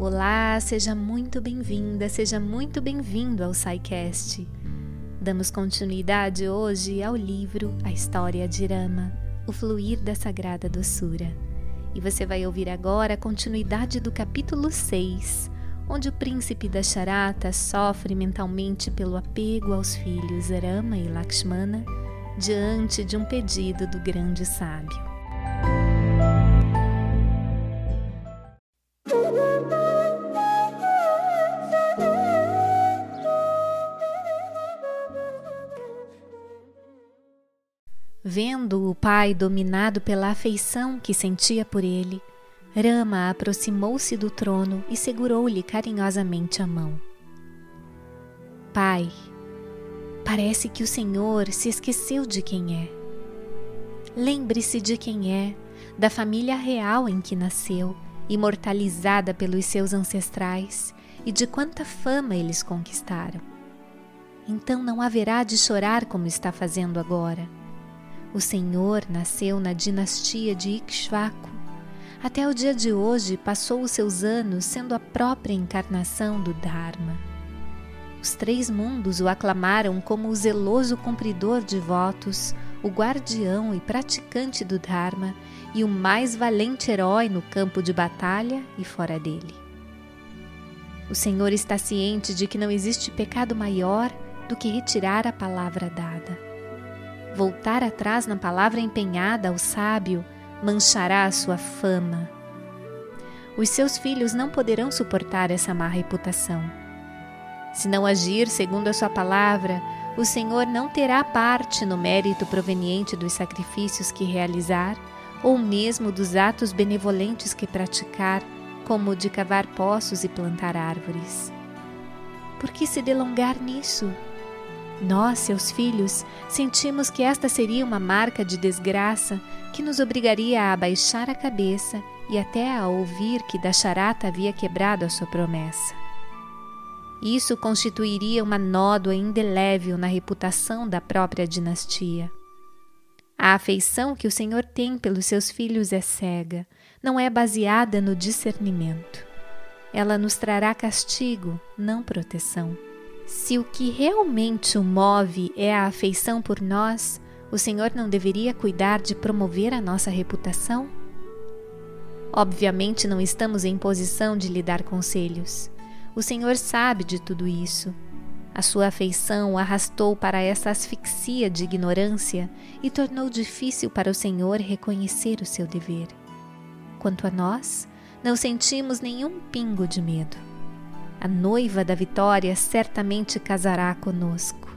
Olá, seja muito bem-vinda, seja muito bem-vindo ao SciCast. Damos continuidade hoje ao livro A História de Rama, O Fluir da Sagrada Doçura. E você vai ouvir agora a continuidade do capítulo 6, onde o príncipe da Charata sofre mentalmente pelo apego aos filhos Rama e Lakshmana diante de um pedido do grande sábio. Vendo o pai dominado pela afeição que sentia por ele, Rama aproximou-se do trono e segurou-lhe carinhosamente a mão. Pai, parece que o Senhor se esqueceu de quem é. Lembre-se de quem é, da família real em que nasceu, imortalizada pelos seus ancestrais, e de quanta fama eles conquistaram. Então não haverá de chorar como está fazendo agora o Senhor nasceu na dinastia de Ikshvaku. Até o dia de hoje passou os seus anos sendo a própria encarnação do Dharma. Os três mundos o aclamaram como o zeloso cumpridor de votos, o guardião e praticante do Dharma e o mais valente herói no campo de batalha e fora dele. O Senhor está ciente de que não existe pecado maior do que retirar a palavra dada. Voltar atrás na palavra empenhada ao sábio manchará a sua fama. Os seus filhos não poderão suportar essa má reputação. Se não agir segundo a sua palavra, o Senhor não terá parte no mérito proveniente dos sacrifícios que realizar, ou mesmo dos atos benevolentes que praticar, como o de cavar poços e plantar árvores. Por que se delongar nisso? Nós, seus filhos, sentimos que esta seria uma marca de desgraça que nos obrigaria a abaixar a cabeça e até a ouvir que Dasharata havia quebrado a sua promessa. Isso constituiria uma nódoa indelével na reputação da própria dinastia. A afeição que o Senhor tem pelos seus filhos é cega, não é baseada no discernimento. Ela nos trará castigo, não proteção. Se o que realmente o move é a afeição por nós, o Senhor não deveria cuidar de promover a nossa reputação? Obviamente não estamos em posição de lhe dar conselhos. O Senhor sabe de tudo isso. A sua afeição o arrastou para essa asfixia de ignorância e tornou difícil para o Senhor reconhecer o seu dever. Quanto a nós, não sentimos nenhum pingo de medo. A noiva da vitória certamente casará conosco.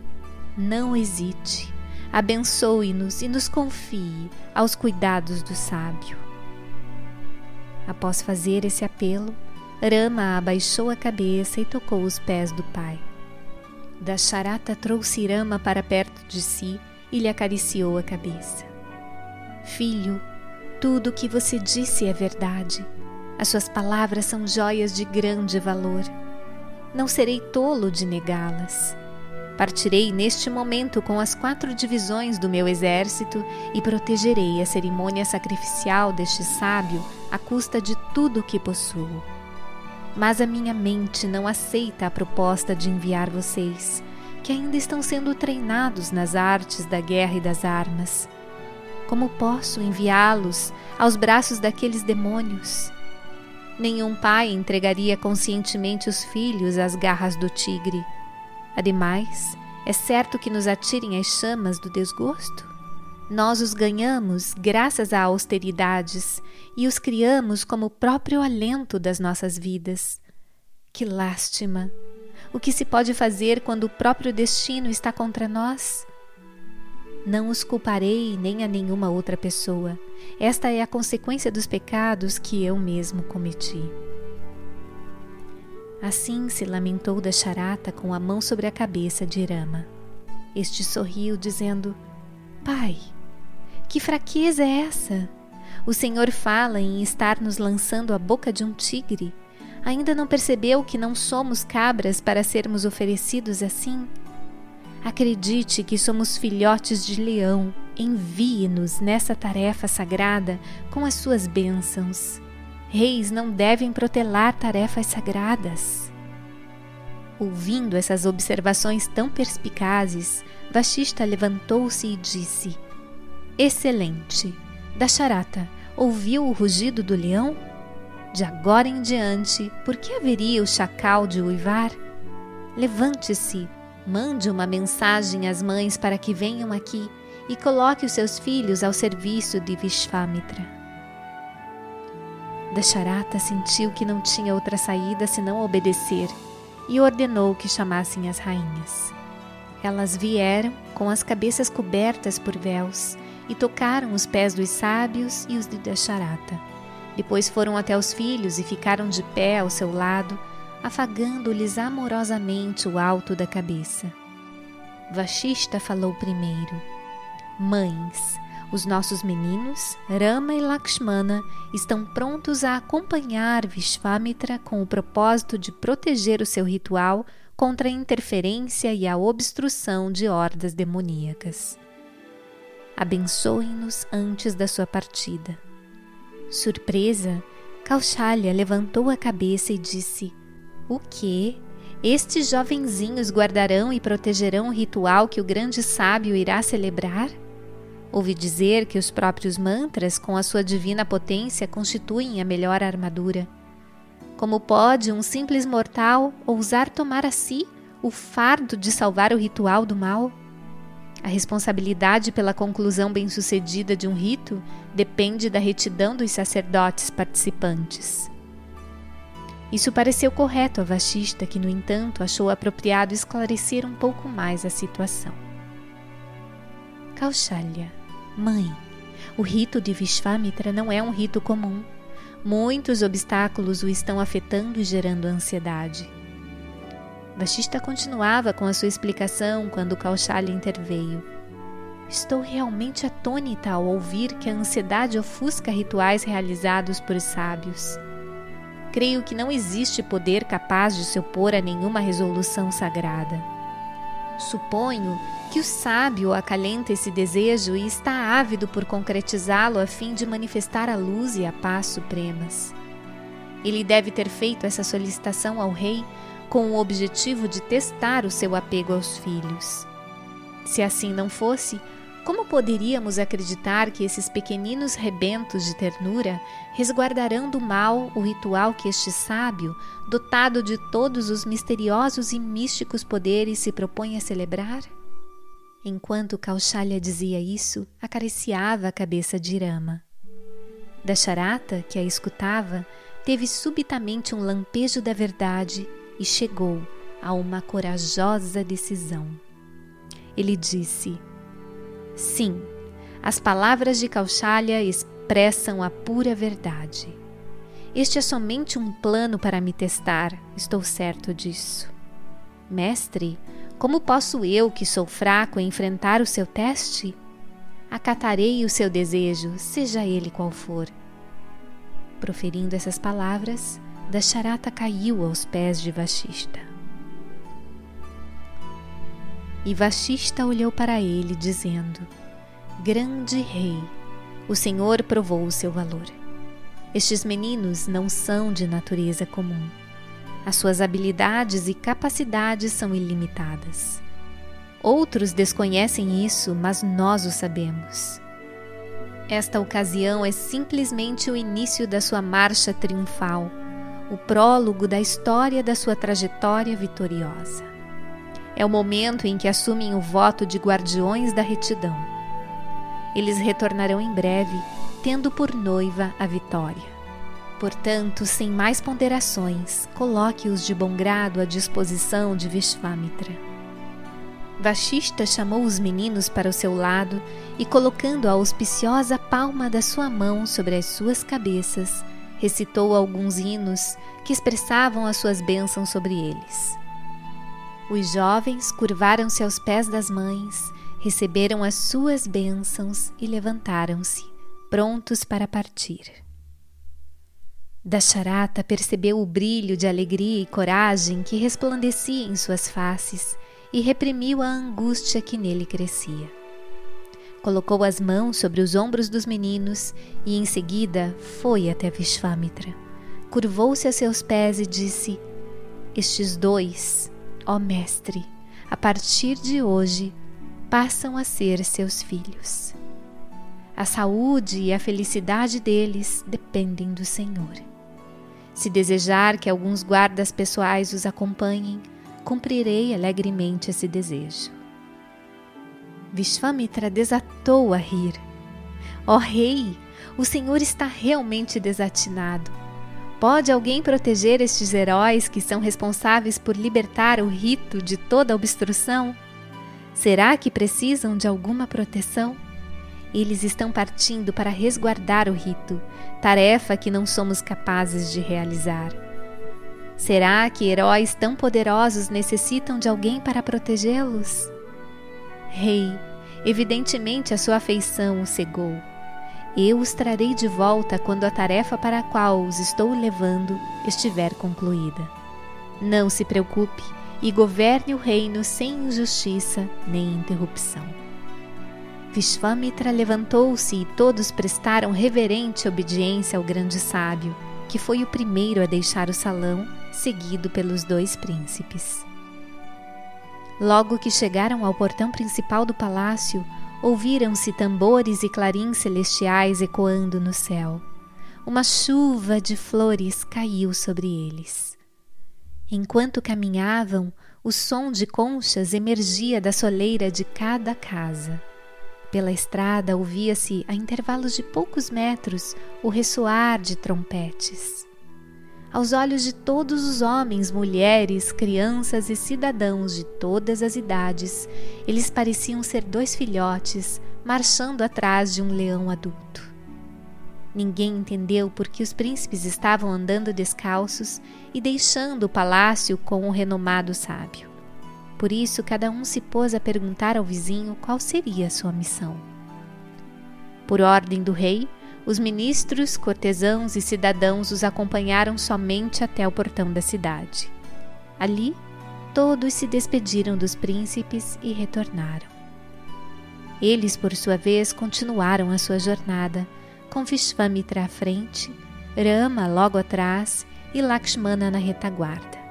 Não hesite, abençoe-nos e nos confie aos cuidados do sábio. Após fazer esse apelo, Rama abaixou a cabeça e tocou os pés do pai. Dasharata trouxe Rama para perto de si e lhe acariciou a cabeça. Filho, tudo o que você disse é verdade. As suas palavras são joias de grande valor não serei tolo de negá-las. Partirei neste momento com as quatro divisões do meu exército e protegerei a cerimônia sacrificial deste sábio à custa de tudo o que possuo. Mas a minha mente não aceita a proposta de enviar vocês, que ainda estão sendo treinados nas artes da guerra e das armas. Como posso enviá-los aos braços daqueles demônios? Nenhum pai entregaria conscientemente os filhos às garras do tigre. Ademais, é certo que nos atirem as chamas do desgosto? Nós os ganhamos graças a austeridades e os criamos como o próprio alento das nossas vidas. Que lástima! O que se pode fazer quando o próprio destino está contra nós? Não os culparei nem a nenhuma outra pessoa. Esta é a consequência dos pecados que eu mesmo cometi. Assim se lamentou da charata com a mão sobre a cabeça de Rama. Este sorriu, dizendo: Pai, que fraqueza é essa? O Senhor fala em estar nos lançando a boca de um tigre. Ainda não percebeu que não somos cabras para sermos oferecidos assim? Acredite que somos filhotes de leão. Envie-nos nessa tarefa sagrada com as suas bênçãos. Reis não devem protelar tarefas sagradas. Ouvindo essas observações tão perspicazes, Vashista levantou-se e disse: Excelente! Dasharata, ouviu o rugido do leão? De agora em diante, por que haveria o chacal de uivar? Levante-se, mande uma mensagem às mães para que venham aqui e coloque os seus filhos ao serviço de Vishvamitra. Dasharata sentiu que não tinha outra saída senão obedecer e ordenou que chamassem as rainhas. Elas vieram com as cabeças cobertas por véus e tocaram os pés dos sábios e os de Dasharata. Depois foram até os filhos e ficaram de pé ao seu lado, afagando-lhes amorosamente o alto da cabeça. Vashista falou primeiro. Mães, os nossos meninos, Rama e Lakshmana, estão prontos a acompanhar Vishvamitra com o propósito de proteger o seu ritual contra a interferência e a obstrução de hordas demoníacas. Abençoe-nos antes da sua partida. Surpresa, Kaushalya levantou a cabeça e disse: O que? Estes jovenzinhos guardarão e protegerão o ritual que o grande sábio irá celebrar? Ouvi dizer que os próprios mantras, com a sua divina potência, constituem a melhor armadura. Como pode um simples mortal ousar tomar a si o fardo de salvar o ritual do mal? A responsabilidade pela conclusão bem-sucedida de um rito depende da retidão dos sacerdotes participantes. Isso pareceu correto a Vashista, que, no entanto, achou apropriado esclarecer um pouco mais a situação. Kaushalya Mãe, o rito de Vishvamitra não é um rito comum. Muitos obstáculos o estão afetando e gerando ansiedade. Vashista continuava com a sua explicação quando Kaushalya interveio. Estou realmente atônita ao ouvir que a ansiedade ofusca rituais realizados por sábios. Creio que não existe poder capaz de se opor a nenhuma resolução sagrada. Suponho que o sábio acalenta esse desejo e está ávido por concretizá-lo a fim de manifestar a luz e a paz supremas. Ele deve ter feito essa solicitação ao rei com o objetivo de testar o seu apego aos filhos. Se assim não fosse, como poderíamos acreditar que esses pequeninos rebentos de ternura resguardarão do mal o ritual que este sábio, dotado de todos os misteriosos e místicos poderes, se propõe a celebrar? Enquanto Kaushalya dizia isso, acariciava a cabeça de Irama. Dasharata, que a escutava, teve subitamente um lampejo da verdade e chegou a uma corajosa decisão. Ele disse: Sim, as palavras de Kaushalya expressam a pura verdade. Este é somente um plano para me testar, estou certo disso. Mestre, como posso eu, que sou fraco, enfrentar o seu teste? Acatarei o seu desejo, seja ele qual for. Proferindo essas palavras, Dasharata caiu aos pés de Vashista. E Vashista olhou para ele, dizendo: Grande rei, o Senhor provou o seu valor. Estes meninos não são de natureza comum. As suas habilidades e capacidades são ilimitadas. Outros desconhecem isso, mas nós o sabemos. Esta ocasião é simplesmente o início da sua marcha triunfal, o prólogo da história da sua trajetória vitoriosa. É o momento em que assumem o voto de guardiões da retidão. Eles retornarão em breve, tendo por noiva a vitória. Portanto, sem mais ponderações, coloque-os de bom grado à disposição de Vishvamitra. Vashista chamou os meninos para o seu lado e, colocando a auspiciosa palma da sua mão sobre as suas cabeças, recitou alguns hinos que expressavam as suas bênçãos sobre eles. Os jovens curvaram-se aos pés das mães, receberam as suas bênçãos e levantaram-se, prontos para partir. Dasharata percebeu o brilho de alegria e coragem que resplandecia em suas faces e reprimiu a angústia que nele crescia. colocou as mãos sobre os ombros dos meninos e em seguida foi até Vishvamitra. Curvou-se a seus pés e disse: Estes dois, ó Mestre, a partir de hoje passam a ser seus filhos. A saúde e a felicidade deles dependem do Senhor. Se desejar que alguns guardas pessoais os acompanhem, cumprirei alegremente esse desejo. Vishvamitra desatou a rir. Ó oh, rei, o Senhor está realmente desatinado. Pode alguém proteger estes heróis que são responsáveis por libertar o rito de toda obstrução? Será que precisam de alguma proteção? Eles estão partindo para resguardar o rito, tarefa que não somos capazes de realizar. Será que heróis tão poderosos necessitam de alguém para protegê-los? Rei, evidentemente a sua afeição o cegou. Eu os trarei de volta quando a tarefa para a qual os estou levando estiver concluída. Não se preocupe e governe o reino sem injustiça nem interrupção. Vishvamitra levantou-se e todos prestaram reverente obediência ao grande sábio, que foi o primeiro a deixar o salão, seguido pelos dois príncipes. Logo que chegaram ao portão principal do palácio, ouviram-se tambores e clarins celestiais ecoando no céu. Uma chuva de flores caiu sobre eles. Enquanto caminhavam, o som de conchas emergia da soleira de cada casa. Pela estrada ouvia-se, a intervalos de poucos metros, o ressoar de trompetes. Aos olhos de todos os homens, mulheres, crianças e cidadãos de todas as idades, eles pareciam ser dois filhotes marchando atrás de um leão adulto. Ninguém entendeu por que os príncipes estavam andando descalços e deixando o palácio com o renomado sábio. Por isso, cada um se pôs a perguntar ao vizinho qual seria a sua missão. Por ordem do rei, os ministros, cortesãos e cidadãos os acompanharam somente até o portão da cidade. Ali, todos se despediram dos príncipes e retornaram. Eles, por sua vez, continuaram a sua jornada, com Vishvamitra à frente, Rama logo atrás e Lakshmana na retaguarda.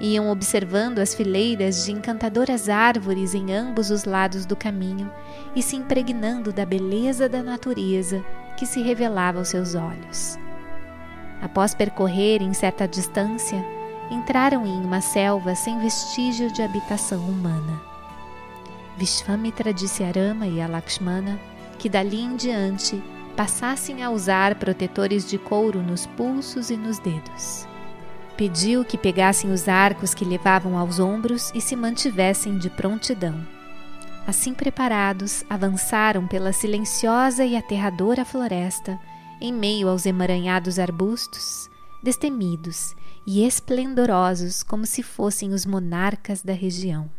Iam observando as fileiras de encantadoras árvores em ambos os lados do caminho e se impregnando da beleza da natureza que se revelava aos seus olhos. Após percorrerem certa distância, entraram em uma selva sem vestígio de habitação humana. Vishvamitra disse a Rama e a Lakshmana que dali em diante passassem a usar protetores de couro nos pulsos e nos dedos. Pediu que pegassem os arcos que levavam aos ombros e se mantivessem de prontidão. Assim preparados, avançaram pela silenciosa e aterradora floresta, em meio aos emaranhados arbustos, destemidos e esplendorosos como se fossem os monarcas da região.